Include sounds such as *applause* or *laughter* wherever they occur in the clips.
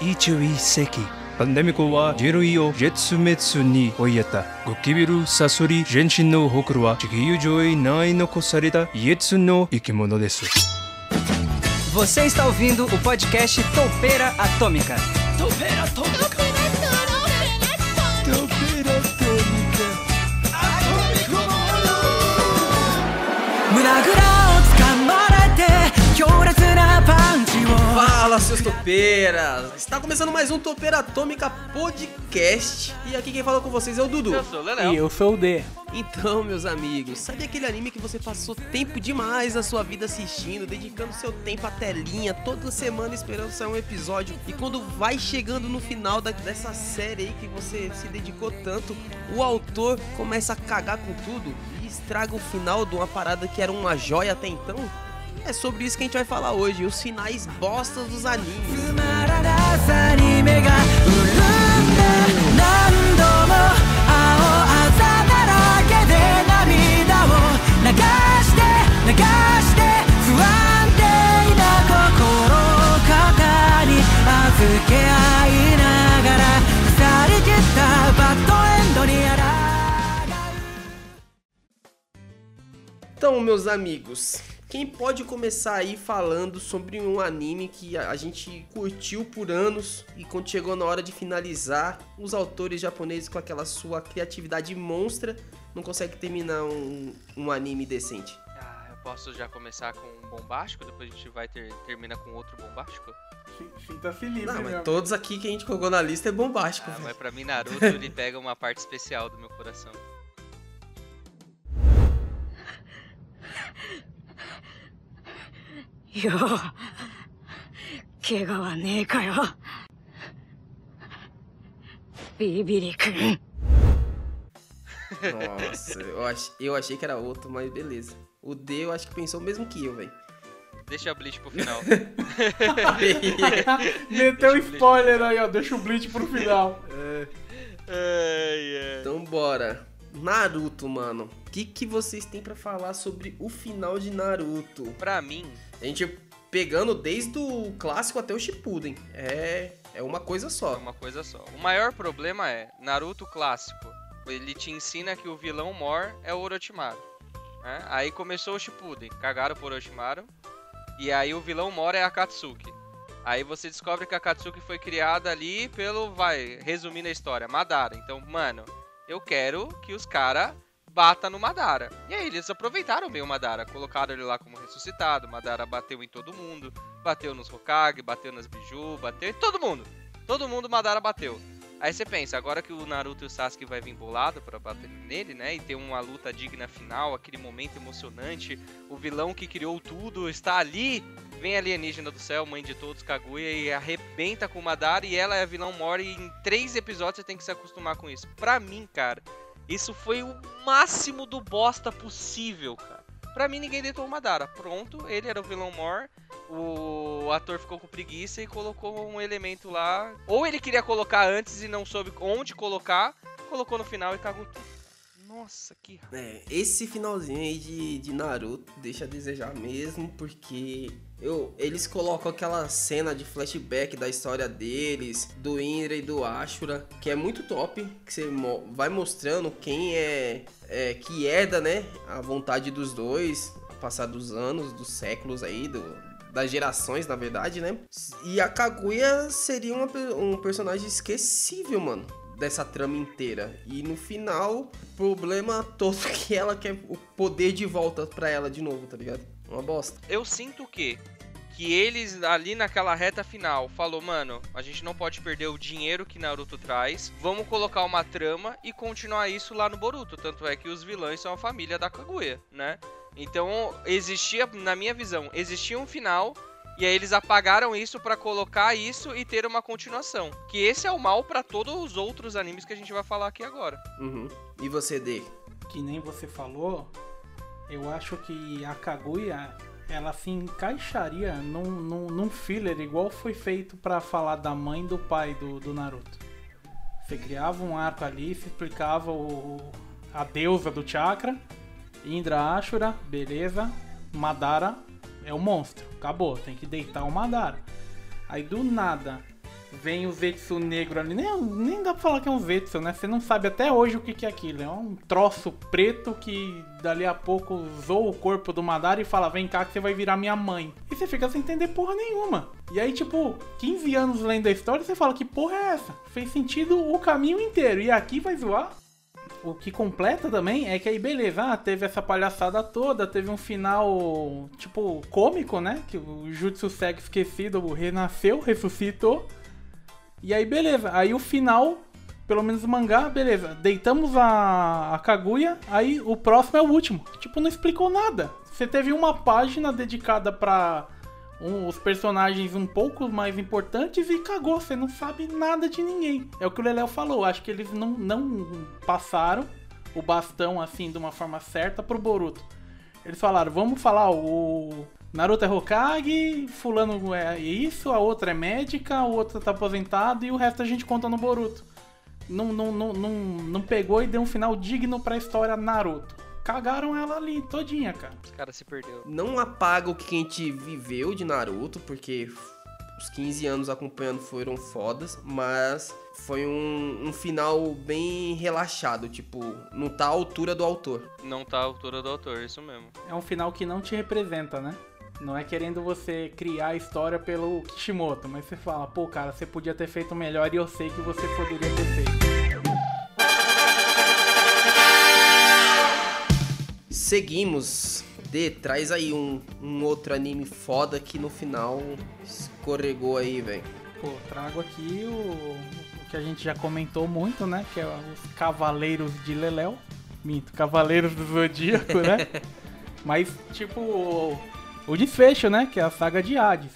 21世紀パンデミコは人類を絶滅に追いやったゴキビルサソリ全身のほくろは地球上へない残された唯一の生き物です Você está ouvindo o podcast Toupeira Atômica. Topeira atômica. 胸ぐらを掴まれて強烈なパンチを Fala, seus topeiras! Está começando mais um Topeira Atômica Podcast. E aqui quem fala com vocês é o Dudu. Eu sou o Leléo. E eu sou o D. Então, meus amigos, sabe aquele anime que você passou tempo demais da sua vida assistindo, dedicando seu tempo à telinha, toda semana esperando sair um episódio, e quando vai chegando no final da- dessa série aí que você se dedicou tanto, o autor começa a cagar com tudo e estraga o final de uma parada que era uma joia até então? É sobre isso que a gente vai falar hoje, os finais bostas dos animes. Então, meus amigos, quem pode começar aí falando sobre um anime que a gente curtiu por anos e quando chegou na hora de finalizar, os autores japoneses com aquela sua criatividade monstra não conseguem terminar um, um anime decente? Ah, eu posso já começar com um bombástico, depois a gente vai ter, termina com outro bombástico? Sinta-se livre, Não, mas todos aqui que a gente colocou na lista é bombástico. Ah, mas pra mim Naruto ele pega uma parte especial do meu coração. *laughs* よ怪我はねえかよビビリ君 Nossa, eu, ach, eu achei que era outro, mas beleza. O D eu acho que pensou o mesmo que eu, velho. Deixa a Bleach pro final. *laughs* Meteu spoiler aí, ó. Deixa o Bleach pro final. ai, ai. Então bora. Naruto, mano. O que, que vocês têm pra falar sobre o final de Naruto? Pra mim, A gente pegando desde o clássico até o Shippuden. É, é uma coisa é só. uma coisa só. O maior problema é, Naruto clássico, ele te ensina que o vilão mor é o Orochimaru. né? Aí começou o Shippuden, cagaram por Orochimaru. E aí o vilão mor é a Akatsuki. Aí você descobre que a Akatsuki foi criada ali pelo, vai, resumindo a história, Madara. Então, mano, eu quero que os caras bata no Madara. E aí eles aproveitaram bem o Madara, colocaram ele lá como ressuscitado, Madara bateu em todo mundo, bateu nos Hokage, bateu nas Biju, bateu em todo mundo. Todo mundo Madara bateu. Aí você pensa, agora que o Naruto e o Sasuke vai vir bolado pra bater nele, né? E ter uma luta digna final, aquele momento emocionante, o vilão que criou tudo está ali. Vem alienígena do céu, mãe de todos, Kaguya, e arrebenta com o Madara e ela é a vilão mora e em três episódios você tem que se acostumar com isso. Pra mim, cara, isso foi o máximo do bosta possível, cara. Pra mim, ninguém deitou o Madara. Pronto, ele era o vilão mor. O ator ficou com preguiça e colocou um elemento lá. Ou ele queria colocar antes e não soube onde colocar, colocou no final e cagou tudo. Nossa, que raiva. É, esse finalzinho aí de, de Naruto deixa a desejar mesmo, porque eu, eles colocam aquela cena de flashback da história deles, do Indra e do Ashura, que é muito top, que você vai mostrando quem é, é que herda, né, a vontade dos dois, passar dos anos, dos séculos aí, do, das gerações, na verdade, né? E a Kaguya seria uma um personagem esquecível, mano, dessa trama inteira. E no final, problema todo que ela quer o poder de volta pra ela de novo, tá ligado? Uma bosta. Eu sinto que que eles ali naquela reta final falou, mano, a gente não pode perder o dinheiro que Naruto traz. Vamos colocar uma trama e continuar isso lá no Boruto. Tanto é que os vilões são a família da Kaguya, né? Então, existia, na minha visão, existia um final e aí eles apagaram isso pra colocar isso e ter uma continuação. Que esse é o mal pra todos os outros animes que a gente vai falar aqui agora. Uhum. E você, D? Que nem você falou, eu acho que a Kaguya ela se encaixaria num, num, num filler igual foi feito pra falar da mãe e do pai do, do Naruto. Você criava um arco ali, se explicava o, a deusa do chakra, Indra Ashura, beleza, Madara é o monstro, acabou, tem que deitar o Madara. Aí do nada vem o Zetsu negro ali. Nem, nem dá pra falar que é um Zetsu, né? Você não sabe até hoje o que, que é aquilo. É um troço preto que dali a pouco zoa o corpo do Madara e fala: Vem cá que você vai virar minha mãe. E você fica sem entender porra nenhuma. E aí, tipo, 15 anos lendo a história, você fala: Que porra é essa? Fez sentido o caminho inteiro. E aqui vai zoar? O que completa também é que aí, beleza, ah, teve essa palhaçada toda, teve um final, tipo, cômico, né? Que o Jutsu Seg esquecido renasceu, ressuscitou. E aí, beleza. Aí o final, pelo menos o mangá, beleza. Deitamos a, a Kaguya, aí o próximo é o último. Tipo, não explicou nada. Você teve uma página dedicada pra um- os personagens um pouco mais importantes e cagou. Você não sabe nada de ninguém. É o que o Leléo falou. Acho que eles não, não passaram o bastão assim de uma forma certa pro Boruto. Eles falaram, vamos falar, o Naruto é Hokage, fulano é isso, a outra é médica, o outro tá aposentado e o resto a gente conta no Boruto. Não, não, não, não, não pegou e deu um final digno pra história Naruto. Cagaram ela ali, todinha, cara. Os caras se perdeu. Não apaga o que a gente viveu de Naruto, porque os 15 anos acompanhando foram fodas, mas foi um, um final bem relaxado, tipo, não tá à altura do autor. Não tá à altura do autor, isso mesmo. É um final que não te representa, né? Não é querendo você criar a história pelo Kishimoto, mas você fala, pô, cara, você podia ter feito melhor e eu sei que você poderia ter feito. Seguimos. D, traz aí um, um outro anime foda que no final escorregou aí, velho. Pô, trago aqui o, o que a gente já comentou muito, né? Que é os Cavaleiros de Leléu. Minto, Cavaleiros do Zodíaco, né? *laughs* Mas, tipo, o, o desfecho, né? Que é a saga de Hades.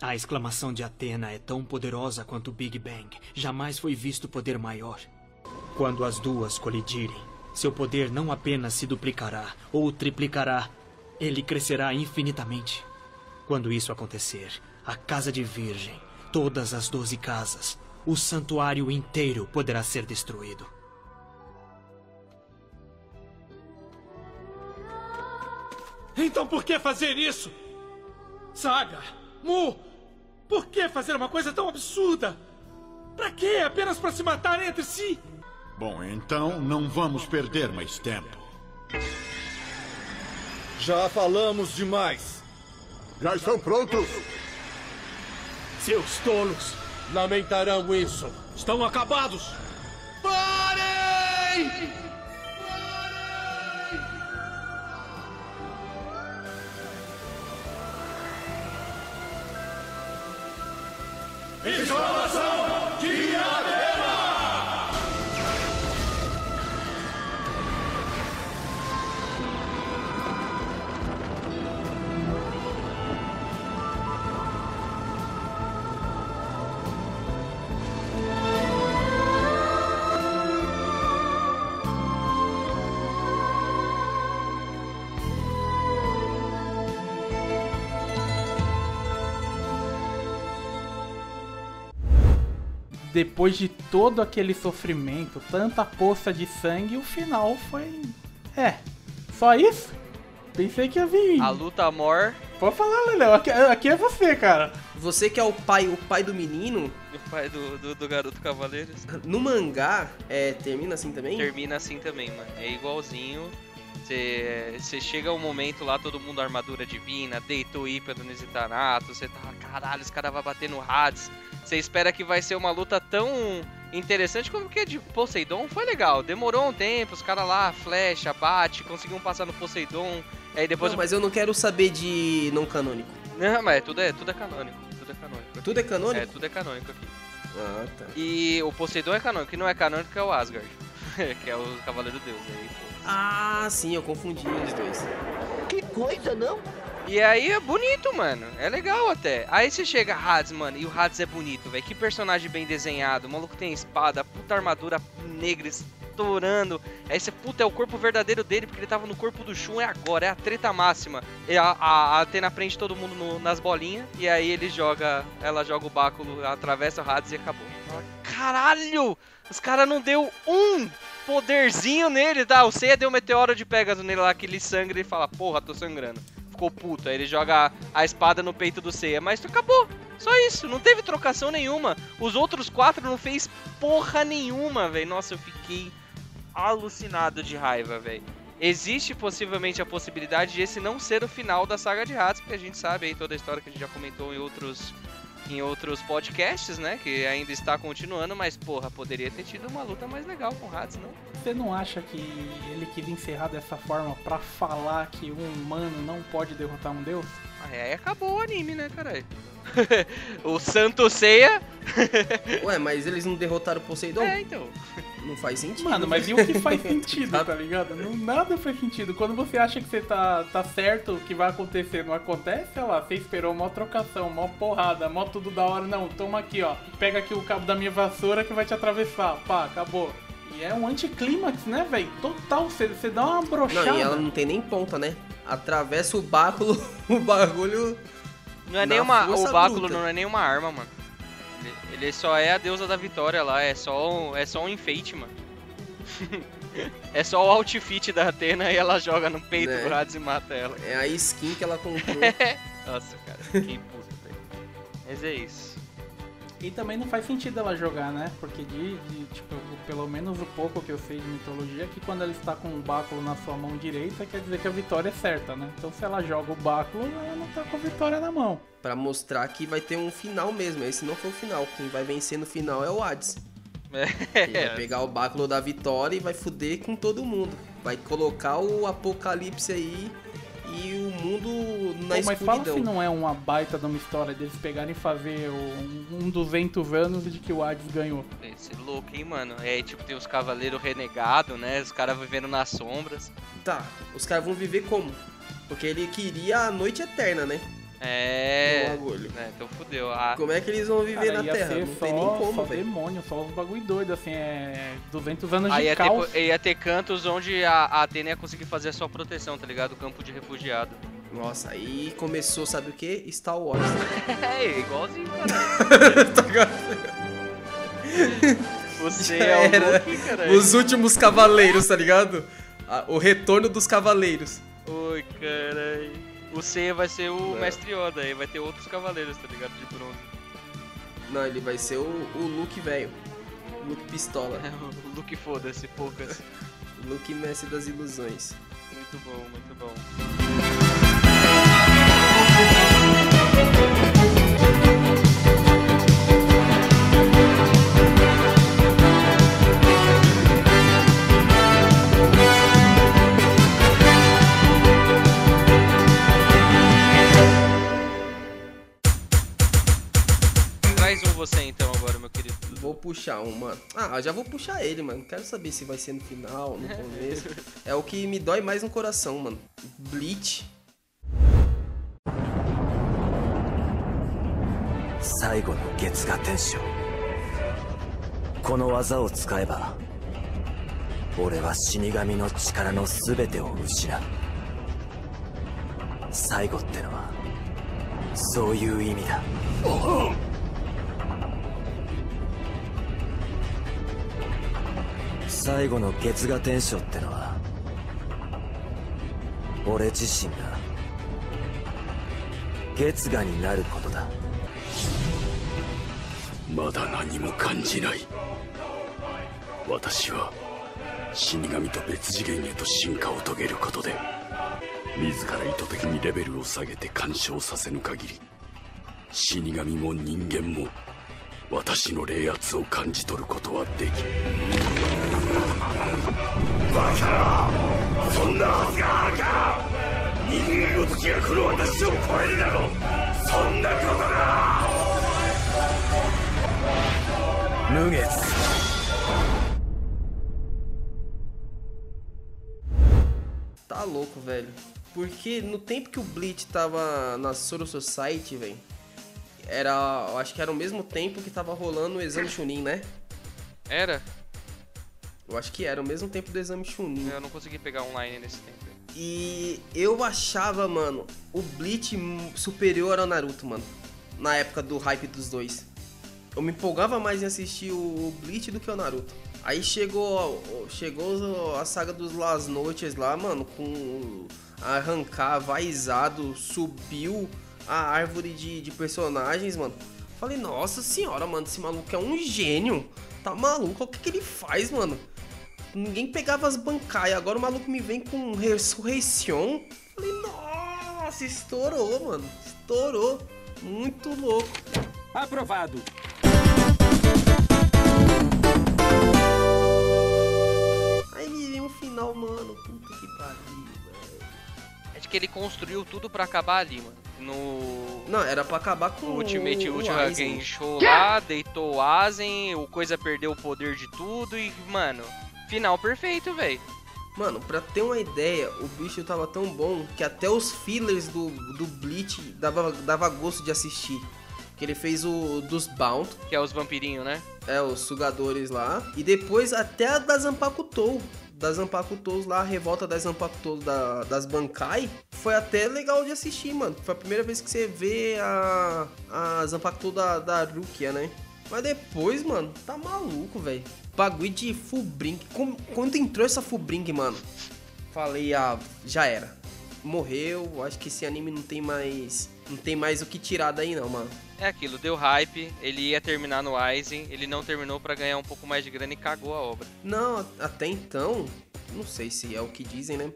A exclamação de Atena é tão poderosa quanto o Big Bang. Jamais foi visto poder maior. Quando as duas colidirem, seu poder não apenas se duplicará ou triplicará, ele crescerá infinitamente. Quando isso acontecer, a casa de Virgem, todas as doze casas, o santuário inteiro poderá ser destruído. Então por que fazer isso? Saga, Mu, por que fazer uma coisa tão absurda? Pra quê? Apenas pra se matar entre si? Bom, então não vamos perder mais tempo. Já falamos demais. Já estão prontos? Seus tolos Lamentarão isso. estão acabados. Parem! Depois de todo aquele sofrimento, tanta poça de sangue, o final foi. É. Só isso? Pensei que ia vir. A luta mor Pode falar, Leléo. Aqui, aqui é você, cara. Você que é o pai, o pai do menino, do pai do, do, do garoto Cavaleiros no mangá, é, termina assim também? termina assim também, mano. É igualzinho. Você chega um momento lá, todo mundo armadura divina, deitou Ipa do Nizitanato, você tá, caralho, os caras vão bater no Hades. Você espera que vai ser uma luta tão interessante como que a de Poseidon foi legal. Demorou um tempo, os caras lá, flecha, bate, conseguiam passar no Poseidon. Aí depois. Não, mas eu não quero saber de não canônico. Não, mas tudo é, tudo é canônico. Tudo é canônico. aqui. Tudo é canônico? É, tudo é canônico aqui. Ah, tá. E o Poseidon é canônico, que não é canônico é o Asgard. *laughs* que é o Cavaleiro Deus. Aí, pô. Ah, sim, eu confundi os dois. E aí é bonito, mano. É legal até. Aí você chega Hades, mano, e o Hades é bonito, velho. Que personagem bem desenhado. O maluco tem espada, puta armadura negra estourando. Aí você, puta, é o corpo verdadeiro dele, porque ele tava no corpo do Shun, é agora, é a treta máxima. E a, a, a Atena prende todo mundo no- nas bolinhas, e aí ele joga, ela joga o báculo, atravessa o Hades e acabou. Caralho! Os caras não deu um poderzinho nele, tá? O Seiya deu um meteoro de Pegasus nele lá, que ele sangra e fala, porra, tô sangrando. Ficou puto. Aí ele joga a espada no peito do Seiya. Mas acabou. Só isso. Não teve trocação nenhuma. Os outros quatro não fez porra nenhuma, velho. Nossa, eu fiquei alucinado de raiva, velho. Existe possivelmente a possibilidade de esse não ser o final da saga de Hades, porque a gente sabe aí toda a história que a gente já comentou em outros em outros podcasts, né? Que ainda está continuando, mas porra, poderia ter tido uma luta mais legal com o Hades, não? Você não acha que ele quis encerrar dessa forma pra falar que um humano não pode derrotar um deus? Ah, Aí acabou o anime, né, caralho? *laughs* o Santo Seiya. *laughs* Ué, mas eles não derrotaram o Poseidon? É, então. Não faz sentido. Mano, mas e o que faz *laughs* sentido, tá ligado? Não, nada faz sentido. Quando você acha que você tá, tá certo, o que vai acontecer não acontece, olha lá, você esperou uma trocação, uma porrada, mó tudo da hora. Não, toma aqui, ó. Pega aqui o cabo da minha vassoura que vai te atravessar. Pá, acabou. E é um anticlímax, né, velho? Total, você, você dá uma brochada. Não, e ela não tem nem ponta, né? Atravessa o báculo, *laughs* o bagulho. Não é nenhuma. O báculo bruta. não é nenhuma arma, mano. Ele, ele só é a deusa da vitória lá, é só um, é só um enfeite, mano. *laughs* é só o outfit da Atena e ela joga no peito Né? do Hades e mata ela. É a skin que ela comprou. *laughs* Nossa, cara, fiquei puto, velho. Mas é isso. E também não faz sentido ela jogar, né? Porque de, de, tipo, pelo menos o pouco que eu sei de mitologia, é que quando ela está com o báculo na sua mão direita, quer dizer que a vitória é certa, né? Então se ela joga o báculo, ela não tá com a vitória na mão. Pra mostrar que vai ter um final mesmo. Esse não foi o final. Quem vai vencer no final é o Hades. *laughs* Ele vai pegar o báculo da vitória e vai fuder com todo mundo. Vai colocar o apocalipse aí e o mundo na Pô, mas fala escuridão. se não é uma baita de uma história deles pegarem e fazer um, um 200 anos de que o Hades ganhou. Esse louco, hein, mano. É tipo, tem os cavaleiros renegados, né? Os caras vivendo nas sombras. Tá, os caras vão viver como? Porque ele queria a noite eterna, né? É. É, então fudeu. Ah, Como é que eles vão viver Cara, na ia Terra? ser Não só, tem nem só como, velho. demônio, só os bagulho doido, assim, é 200 anos Aí de ia ter, caos. po- ia ter cantos onde a, a Atena ia conseguir fazer a sua proteção, tá ligado? O campo de refugiado. Nossa, aí começou, sabe o que? Star Wars. *laughs* É, igualzinho, caralho. *laughs* Tá? Você Já é o era. Luke, caralho. Os últimos cavaleiros, tá ligado? O retorno dos cavaleiros. Oi, caralho. O Seiya vai ser o Não. Mestre Yoda, aí vai ter outros cavaleiros, tá ligado? De bronze. Não, ele vai ser o, o Luke velho. Luke pistola. *laughs* o Luke foda-se, poucas. *laughs* Luke Messi das ilusões. Muito bom, muito bom. puxar um, mano. Ah, já vou puxar ele, mano. Quero saber se vai ser no final, no começo. *laughs* é o que me dói mais no coração, mano. Bleach. 最後の月が天使この技を使えば俺は死神の力の全てを失う最後ってのはそういう意味だ 最後の月が天使ってのは俺自身が月牙になることだ。まだ何も感じない。私は死神と別次元へと進化を遂げることで自ら意図的にレベルを下げて干渉させぬ限り死神も人間も私の冷圧を感じ取ることはできんバカそんなはずがあるか人間ごときがこの私を超えるだろうそんなことが無月 Tá louco, velho. Porque no tempo que o Bleach tava na Soro Society, velho, era. Eu acho que era o mesmo tempo que tava rolando o exame Chunin, né? Era? Eu acho que era o mesmo tempo do exame Chunin. Eu não consegui pegar online nesse tempo. aí. E eu achava, mano, o Bleach superior ao Naruto, mano. Na época do hype dos dois. Eu me empolgava mais em assistir o Bleach do que o Naruto. Aí chegou, chegou a saga dos Las Noites lá, mano, com arrancar, vaizado, subiu a árvore de, de personagens, mano. Falei, nossa senhora, mano, esse maluco é um gênio. Tá maluco? O que, que ele faz, mano? Ninguém pegava as bancais, agora o maluco me vem com ressurreição. Falei, nossa, estourou, mano. Estourou. Muito louco. Aprovado. Que ele construiu tudo pra acabar ali, mano. No. Não, era pra acabar com o Ultimate o, Aizen. Game Show lá, deitou o Azen, o Coisa perdeu o poder de tudo e, mano, final perfeito, velho. Mano, pra ter uma ideia, o bicho tava tão bom que até os fillers do, do Bleach dava, dava gosto de assistir. Que ele fez o dos Bound, Que é os vampirinhos, né? é, os sugadores lá. E depois até a da Zanpakutou. Da Zanpakutou lá, a revolta das Zanpakutou da, das Bankai. Foi até legal de assistir, mano. Foi a primeira vez que você vê a, a Zanpakutou da, da Rukia, né? Mas depois, mano, tá maluco, velho. Bagulho de full Quando entrou essa full mano, falei, ah, já era. Morreu, acho que esse anime não tem mais. Não tem mais o que tirar daí não, mano. É aquilo, deu hype, ele ia terminar no Aizen, ele não terminou pra ganhar um pouco mais de grana e cagou a obra. Não, até então, não sei se é o que dizem, né?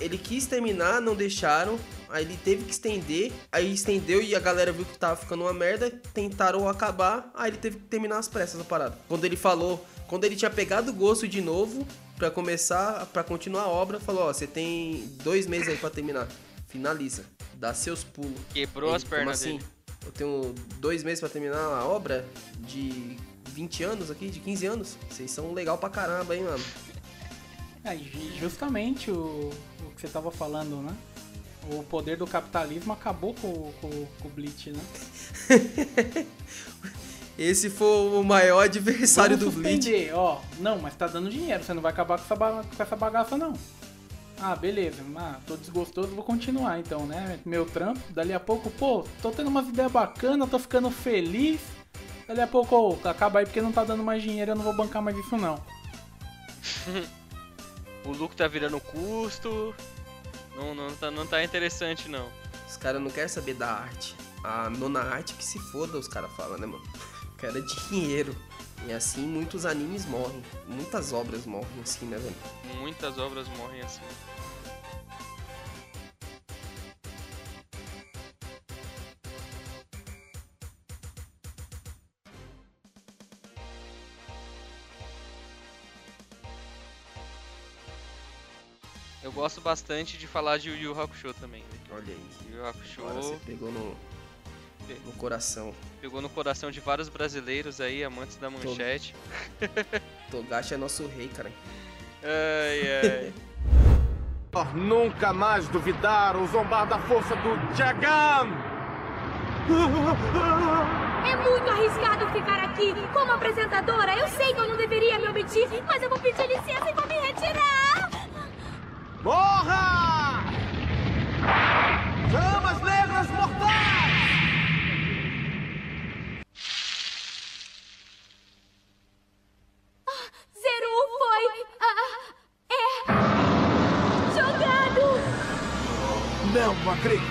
Ele quis terminar, não deixaram, aí ele teve que estender, aí estendeu e a galera viu que tava ficando uma merda, tentaram acabar, aí ele teve que terminar as pressas a parada. Quando ele falou, quando ele tinha pegado o gosto de novo, pra começar, pra continuar a obra, falou, ó, você tem dois meses aí pra terminar, finaliza, dá seus pulos. Quebrou Ele, as pernas assim? dele. Eu tenho dois meses pra terminar a obra de 20 anos aqui, de 15 anos. Vocês são legal pra caramba, hein, mano. É, ju- justamente o, o que você tava falando, né? O poder do capitalismo acabou com, com, com o Bleach, né? *laughs* Esse foi o maior adversário Vamos do suspender, ó. Não, mas tá dando dinheiro, você não vai acabar com essa, com essa bagaça, não. Ah, beleza. Ah, tô desgostoso, vou continuar então, né? Meu trampo. Dali a pouco, pô, tô tendo umas ideias bacanas, tô ficando feliz. Dali a pouco, ô, acaba aí porque não tá dando mais dinheiro, eu não vou bancar mais isso, não. *laughs* O lucro tá virando custo. Não, não, tá, não tá interessante, não. Os caras não querem saber da arte. A nona arte que se foda, os caras falam, né, mano? *laughs* Quero é dinheiro. E assim muitos animes morrem. Muitas obras morrem assim, né, velho? Muitas obras morrem assim. Eu gosto bastante de falar de Yu Yu Hakusho também. né? Olha aí. Yu Yu Hakusho Agora você pegou no, no coração. pegou no coração de vários brasileiros aí, amantes da manchete. Togashi é nosso rei, cara. Ai, ai. *laughs* Nunca mais duvidar ou zombar da força do Jagan! É muito arriscado ficar aqui. Como apresentadora, eu sei que eu não deveria me omitir, mas eu vou pedir licença e vou me retirar. Morra! Chamas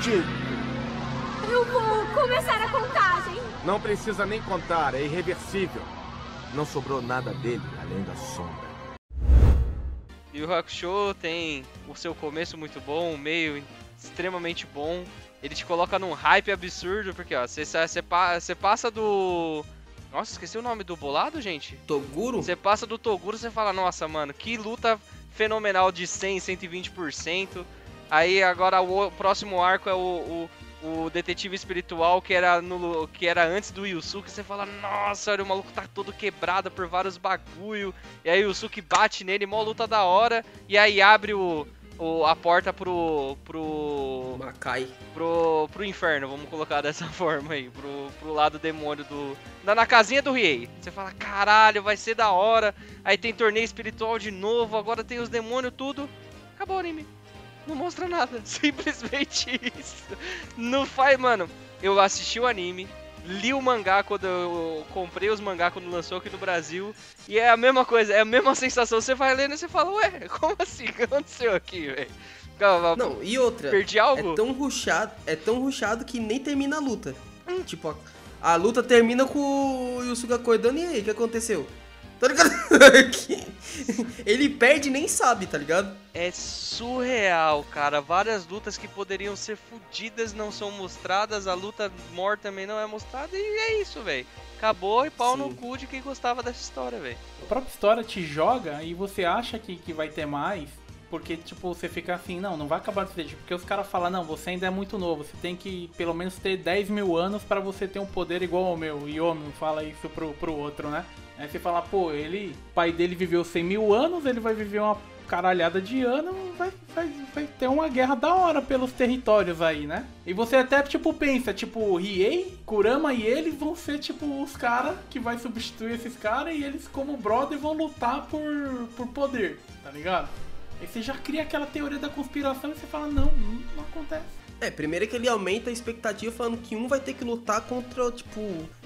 Eu vou começar a contagem. Não precisa nem contar, é irreversível. Não sobrou nada dele além da sombra. E o Hakusho tem o seu começo muito bom, o meio extremamente bom. Ele te coloca num hype absurdo, porque ó, você passa do. Nossa, esqueci o nome do bolado, gente. Toguro? Você passa do Toguro, você fala, nossa, mano, que luta fenomenal de 100, 120%. Aí agora o próximo arco é o, o, o detetive espiritual que era, no, que era antes do Yusuke. Você fala, nossa, olha, o maluco tá todo quebrado por vários bagulho. E aí o Yusuke bate nele, mó luta da hora. E aí abre o, o, a porta pro. pro. Makai. Pro, pro inferno, vamos colocar *laughs* dessa forma aí. Pro, pro lado demônio do. Na, na casinha do Riei. Você fala, caralho, vai ser da hora. Aí tem torneio espiritual de novo, agora tem os demônios, tudo. Acabou o anime. Não mostra nada. *laughs* Simplesmente isso. Não faz, mano. Eu assisti o anime, li o mangá quando eu comprei os mangá quando lançou aqui no Brasil. E é a mesma coisa, é a mesma sensação. Você vai lendo e você fala, ué, como assim? *laughs* O que aconteceu aqui, velho? Não, e outra. Perdi algo? É tão ruchado, é tão ruchado que nem termina a luta. Tipo, a, a luta termina com o Yusuke acordando e aí, o que aconteceu? Tá ligado? *laughs* Que- Ele perde e nem sabe, tá ligado? É surreal, cara. Várias lutas que poderiam ser fodidas não são mostradas. A luta morta também não é mostrada. E é isso, velho. Acabou e pau no Sim. cu de quem gostava dessa história, velho. A própria história te joga e você acha que, que vai ter mais, porque, tipo, você fica assim, não, não vai acabar desse jeito. Porque os caras falam, não, você ainda é muito novo, você tem que pelo menos ter 10 mil anos pra você ter um poder igual ao meu. E homem fala isso pro, pro outro, né? Aí você fala, pô, ele, o pai dele viveu 100 mil anos, ele vai viver uma caralhada de ano, vai, vai, vai ter uma guerra da hora pelos territórios aí, né? E você até, tipo, pensa, tipo, Riei, Kurama e ele vão ser, tipo, os caras que vai substituir esses caras e eles, como brother, vão lutar por, por poder, tá ligado? Aí você já cria aquela teoria da conspiração e você fala, não, não acontece. É, primeiro que ele aumenta a expectativa falando que um vai ter que lutar contra, tipo,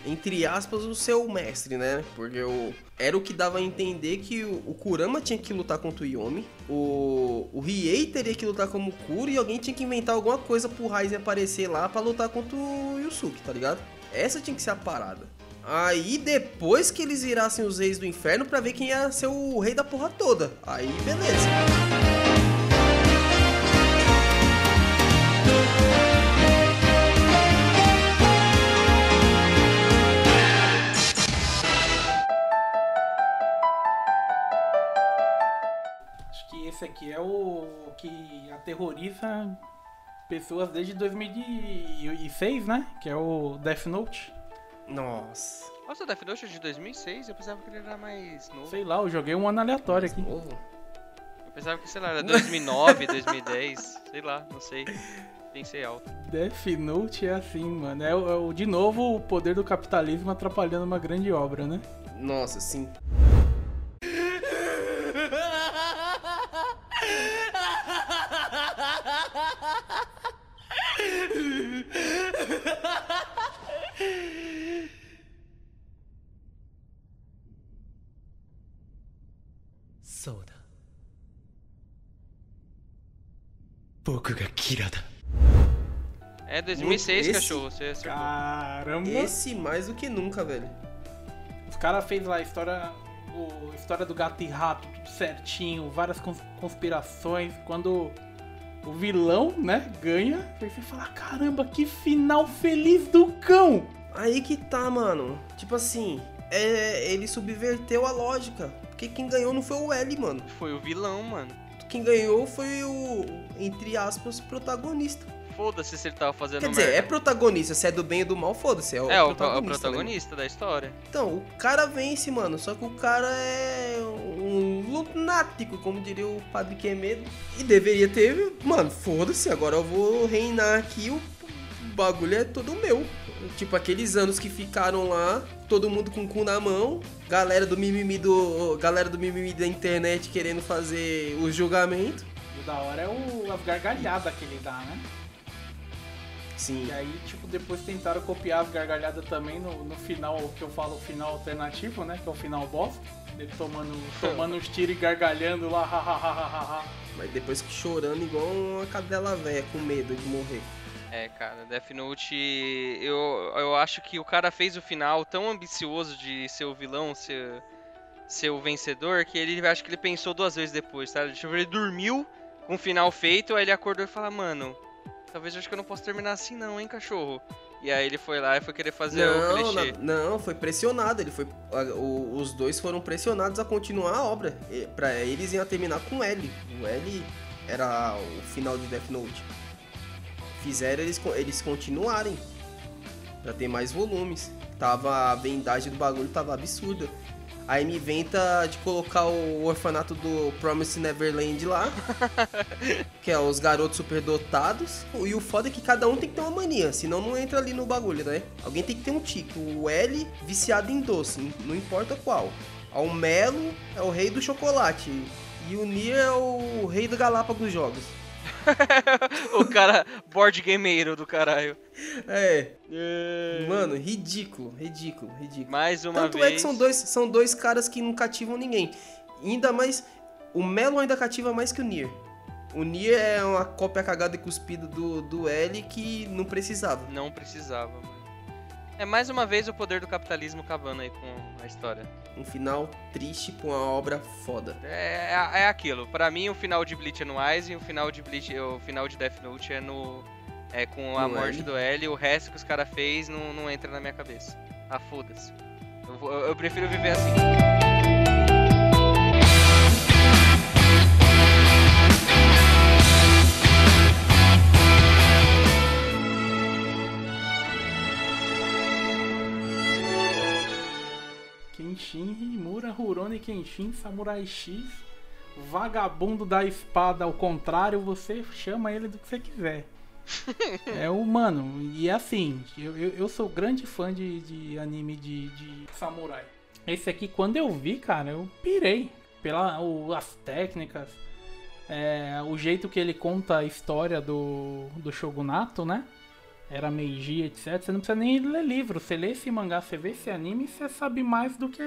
entre aspas, o seu mestre, né? Porque o, era o que dava a entender que o, Kurama tinha que lutar contra o Yomi, o, o Riei teria que lutar como Kuro e alguém tinha que inventar alguma coisa pro Raizen aparecer lá pra lutar contra o Yusuke, tá ligado? Essa tinha que ser a parada. Aí depois que eles virassem os reis do inferno pra ver quem ia ser o rei da porra toda. Aí beleza. Aterroriza pessoas desde 2006, né? Que é o Death Note. Nossa. Nossa, o Death Note é de 2006? Eu pensava que ele era mais novo. Sei lá, eu joguei um ano aleatório aqui. Eu pensava que, sei lá, era 2009, 2010. *laughs* Sei lá, não sei. Pensei alto. Death Note é assim, mano. É, o- é o- de novo o poder do capitalismo atrapalhando uma grande obra, né? Nossa, sim. É 2006, Esse- cachorro. Você acertou. Caramba! Esse mais do que nunca, velho. Os caras fez lá a história, o, história do gato e rato, tudo certinho, várias cons- conspirações. Quando o vilão, né, ganha, aí você fala, caramba, que final feliz do cão! Aí que tá, mano. Tipo assim, é, ele subverteu a lógica. Porque quem ganhou não foi o L, mano. Foi o vilão, mano. Quem ganhou foi o, entre aspas, protagonista. Foda-se se ele tava fazendo Quer dizer, merda. é protagonista. Se é do bem ou do mal, foda-se. É o É, o, o protagonista. né? protagonista da história. Então, o cara vence, mano. Só que o cara é lunático, como diria o Padre Quemedo. E deveria ter, mano, foda-se, agora eu vou reinar aqui, o bagulho é todo meu. Tipo, aqueles anos que ficaram lá, todo mundo com o cu na mão, galera do mimimi do. Galera do mimimi da internet querendo fazer o julgamento. O da hora é o, as gargalhadas que ele dá, né? Sim. E aí, tipo, depois tentaram copiar as gargalhadas também no, no final, o que eu falo, o final alternativo, né? Que é o final bosta. Ele tomando, tomando uns tiros e gargalhando lá, hahaha. Mas depois que chorando igual uma cadela velha com medo de morrer. É, cara, Death Note, eu, eu acho que o cara fez o final tão ambicioso de ser o vilão, ser, ser o vencedor, que ele acho que ele pensou duas vezes depois? Tipo, ele dormiu com o final feito, aí ele acordou e falou, mano, talvez eu acho que eu não posso terminar assim não, hein, cachorro? E aí ele foi lá e foi querer fazer o Não, clichê. na- não, foi pressionado. Ele foi, a- o- os dois foram pressionados a continuar a obra. E, pra eles iam terminar com L. O L era o final de Death Note. Fizeram eles, eles continuarem pra ter mais volumes. Tava a vendagem do bagulho tava absurda. Aí me inventa de colocar o orfanato do Promise Neverland lá, *laughs* que é os garotos superdotados. E o foda é que cada um tem que ter uma mania, senão não entra ali no bagulho, né? Alguém tem que ter um tique. O L viciado em doce, não importa qual. O Melo é o rei do chocolate. E o Nier é o rei do Galápagos Jogos. *laughs* o cara, board gameiro do caralho. É. Mano, ridículo, ridículo, ridículo. Mais uma Tanto vez. é que são dois, são dois caras que não cativam ninguém. Ainda mais. O Melo ainda cativa mais que o Nier. O Nier é uma cópia cagada e cuspida do, do L que não precisava. Não precisava, mano. É mais uma vez o poder do capitalismo acabando aí com a história. Um final triste pra uma obra foda. É, é, é aquilo. Pra mim, o final de Bleach é no Ice e o final de Bleach, o final de Death Note é no é com a No morte L. do L. O resto que os caras fez não, não entra na minha cabeça. Ah, foda-se. Eu- eu prefiro viver assim. Rurouni Kenshin, Samurai X, vagabundo da espada ao contrário, você chama ele do que você quiser. *laughs* é o mano, e é assim, eu, eu, eu sou grande fã de, de anime de, de samurai. Esse aqui, quando eu vi, cara, eu pirei. Pela, o- as técnicas, é, o jeito que ele conta a história do, do Shogunato, né? Era Meiji, etc. Você não precisa nem ler livro. Você lê esse mangá, você vê esse anime, você sabe mais do que.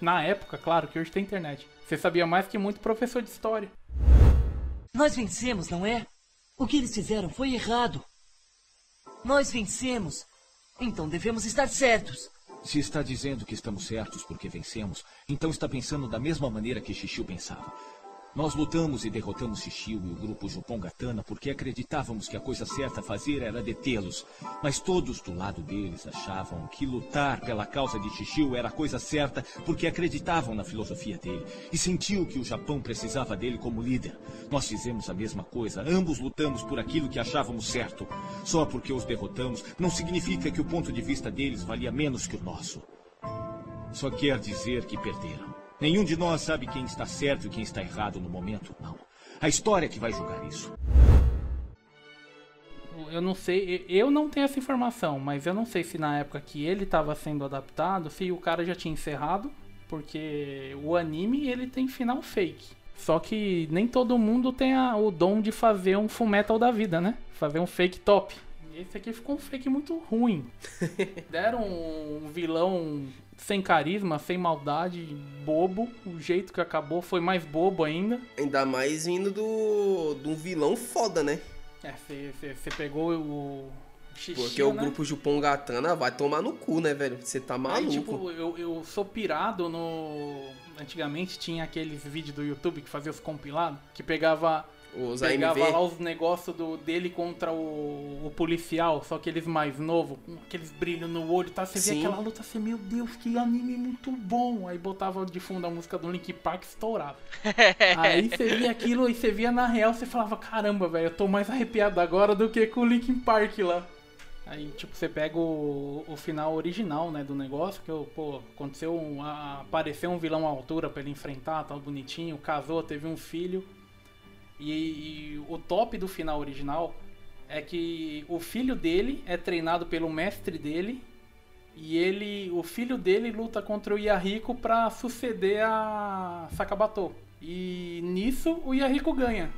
Na época, claro, que hoje tem internet. Você sabia mais que muito professor de história. Nós vencemos, não é? O que eles fizeram foi errado. Nós vencemos. Então devemos estar certos. Se está dizendo que estamos certos porque vencemos, então está pensando da mesma maneira que Xixiu pensava. Nós lutamos e derrotamos Xixiu e o grupo Jupongatana porque acreditávamos que a coisa certa a fazer era detê-los. Mas todos do lado deles achavam que lutar pela causa de Xixiu era a coisa certa porque acreditavam na filosofia dele e sentiam que o Japão precisava dele como líder. Nós fizemos a mesma coisa, ambos lutamos por aquilo que achávamos certo. Só porque os derrotamos não significa que o ponto de vista deles valia menos que o nosso. Só quer dizer que perderam. Nenhum de nós sabe quem está certo e quem está errado no momento, não. A história é que vai julgar isso. Eu não sei, eu não tenho essa informação, mas eu não sei se na época que ele estava sendo adaptado, se o cara já tinha encerrado, porque o anime ele tem final fake. Só que nem todo mundo tem a- o dom de fazer um full metal da vida, né? Fazer um fake top. Esse aqui ficou um fake muito ruim. *laughs* Deram um vilão sem carisma, sem maldade, bobo. O jeito que acabou foi mais bobo ainda. Ainda mais vindo do, de um vilão foda, né? É, você pegou o Xixi, Porque o né? grupo Jupongatana vai tomar no cu, né, velho? Você tá Aí, maluco. tipo, eu, eu sou pirado no. Antigamente tinha aqueles vídeos do YouTube que fazia os compilados, que pegava. Os pegava AMV. lá os negócios dele contra o, o policial, só aqueles mais novos, com aqueles brilhos no olho e tal. Você vê aquela luta assim, meu Deus, que anime muito bom. Aí botava de fundo a música do Link Park e estourava. *laughs* Aí você via aquilo e você via na real, você falava, caramba, velho, eu tô mais arrepiado agora do que com o Linkin Park lá. Aí, tipo, você pega o, o final original, né, do negócio, que, pô, aconteceu, um, a- apareceu um vilão à altura pra ele enfrentar, tal, bonitinho, casou, teve um filho. E, e o top do final original é que o filho dele é treinado pelo mestre dele e ele, o filho dele luta contra o Yahiko pra suceder a Sakabato. E nisso o Yahiko ganha.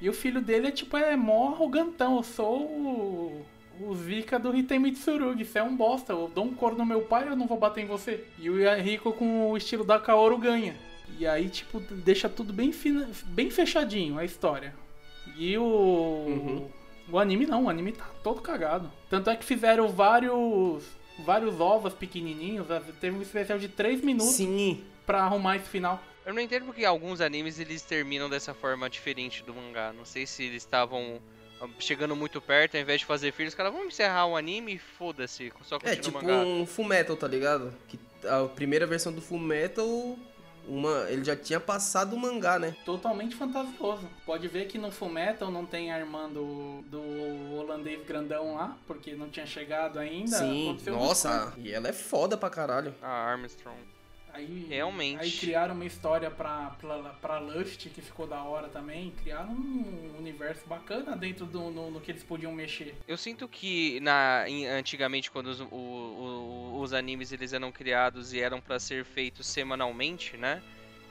E o filho dele é tipo, é mó arrogantão, eu sou o, o Zika do Hitei Mitsurugi, você é um bosta, eu dou um coro no meu pai, eu não vou bater em você. E o Yahiko com o estilo da Kaoru ganha. E aí, tipo, deixa tudo bem, fina, bem fechadinho a história. E o. O anime não, o anime tá todo cagado. Tanto é que fizeram vários. vários ovos pequenininhos. Teve um especial de 3 minutos Sim. pra arrumar esse final. Eu não entendo porque alguns animes eles terminam dessa forma diferente do mangá. Não sei se eles estavam ah, chegando muito perto, ao invés de fazer filhos, os caras vamos encerrar o anime e foda-se, só continua É o tipo mangá. um Full Metal, tá ligado? Que a primeira versão do Full Metal, uma, ele já tinha passado o mangá, né? Totalmente fantasioso. Pode ver que no Fullmetal não tem a irmã do, do holandês grandão lá, porque não tinha chegado ainda. Sim, nossa, e ela é foda pra caralho. A Armstrong. Aí, Realmente. Aí criaram uma história pra, pra, pra Lust, que ficou da hora também. Criaram um universo bacana dentro do no, no que eles podiam mexer. Eu sinto que na, antigamente, quando os, o- o- os animes eles eram criados e eram pra ser feitos semanalmente, né?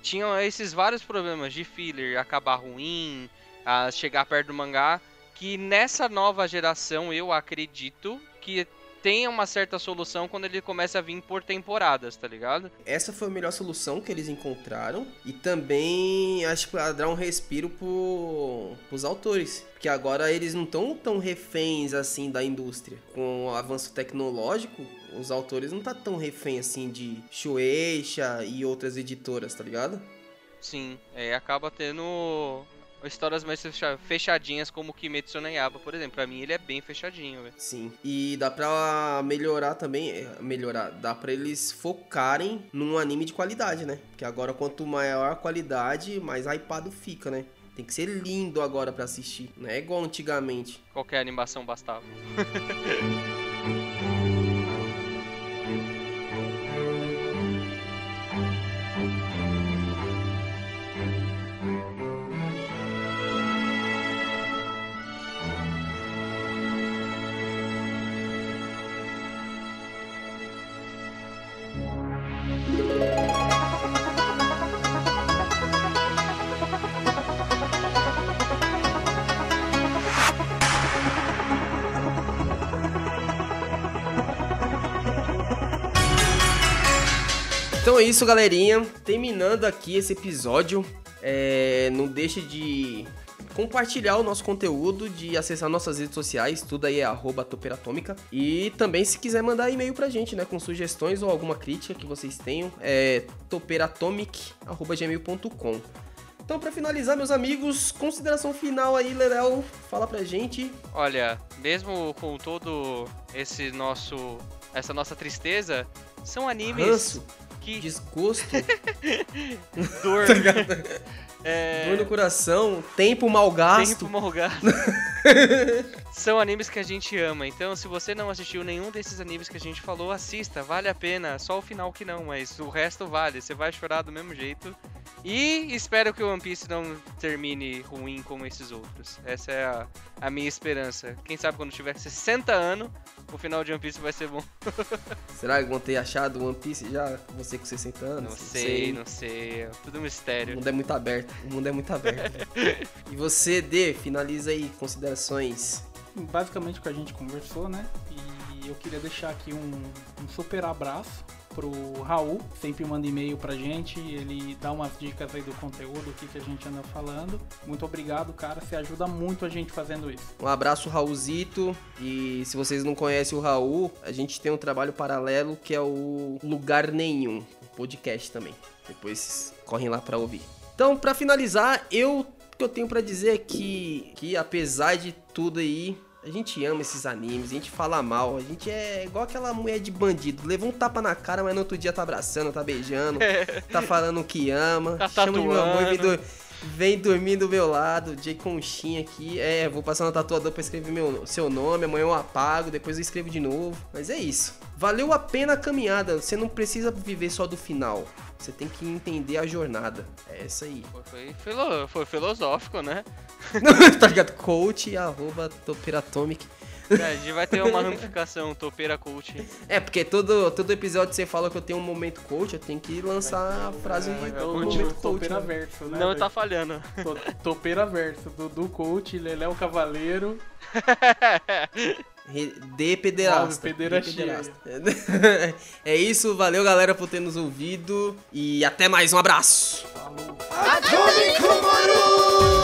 Tinham esses vários problemas de filler, acabar ruim, a chegar perto do mangá, que nessa nova geração eu acredito que tem uma certa solução quando ele começa a vir por temporadas, tá ligado? Essa foi a melhor solução que eles encontraram. E também acho que dar um respiro pro, pros autores. Porque agora eles não estão tão reféns assim da indústria. Com o avanço tecnológico, os autores não tá tão refém assim de Shueisha e outras editoras, tá ligado? Sim, é, acaba tendo histórias mais fecha- fechadinhas como o Kimetsu no Yaiba, por exemplo. Pra mim ele é bem fechadinho, velho. Sim. E dá pra melhorar também, é, melhorar, dá pra eles focarem num anime de qualidade, né? Porque agora quanto maior a qualidade, mais hypado fica, né? Tem que ser lindo agora pra assistir, não é igual antigamente. Qualquer animação bastava. *laughs* Então é isso, galerinha. Terminando aqui esse episódio, é, não deixe de compartilhar o nosso conteúdo, de acessar nossas redes sociais, tudo aí é arroba toperatômica. E também se quiser mandar e-mail pra gente, né, com sugestões ou alguma crítica que vocês tenham, é toperatomic.gmail.com. Então, pra finalizar, meus amigos, consideração final aí, Lerel, fala pra gente. Olha, mesmo com todo esse nosso. essa nossa tristeza, são animes Ranço, que. desgosto, *laughs* Dor. tá? É, dor no coração, tempo mal gasto. Tempo mal gasto. *laughs* São animes que a gente ama. Então, se você não assistiu nenhum desses animes que a gente falou, assista. Vale a pena. Só o final que não, mas o resto vale. Você vai chorar do mesmo jeito. E espero que o One Piece não termine ruim como esses outros. Essa é a, a minha esperança. Quem sabe quando tiver 60 anos, o final de One Piece vai ser bom. *laughs* Será que vão ter achado One Piece já? Você com 60 anos? Não sei, não sei. É tudo O mistério. mundo é muito aberto. O mundo é muito aberto. *laughs* e você, D, finaliza aí, considerações. Basicamente o que a gente conversou, né? E eu queria deixar aqui um, um super abraço pro Raul, sempre manda e-mail pra gente, ele dá umas dicas aí do conteúdo, o que, que a gente anda falando. Muito obrigado, cara, você ajuda muito a gente fazendo isso. Um abraço, Raulzito. E se vocês não conhecem o Raul, a gente tem um trabalho paralelo que é o Lugar Nenhum, um podcast também. Depois correm lá pra ouvir. Então, pra finalizar, eu o que eu tenho pra dizer é que, que apesar de tudo aí, a gente ama esses animes, a gente fala mal, a gente é igual aquela mulher de bandido, levou um tapa na cara, mas no outro dia tá abraçando, tá beijando, tá falando que ama, Tá chama de meu amor e vem, do- vem dormir do meu lado, Jay Conchinha aqui, é, vou passar no tatuador pra escrever meu, seu nome, amanhã eu apago, depois eu escrevo de novo, mas é isso. Valeu a pena a caminhada, você não precisa viver só do final, você tem que entender a jornada, é essa aí. Foi, filo- foi filosófico, né? *laughs* tá ligado? Coach, arroba toperatomic. É, a gente vai ter uma ramificação, topeira coach. É, porque todo, todo episódio você fala que eu tenho um momento coach, eu tenho que lançar a frase de É, um o momento coach. Topeira né? Verso, né? Não velho? tá falhando. To- Topeira Verso, Dudu Coach, Leléo Cavaleiro. *laughs* De pederasta. *laughs* É isso, valeu galera por ter nos ouvido e até mais, um abraço. Maru!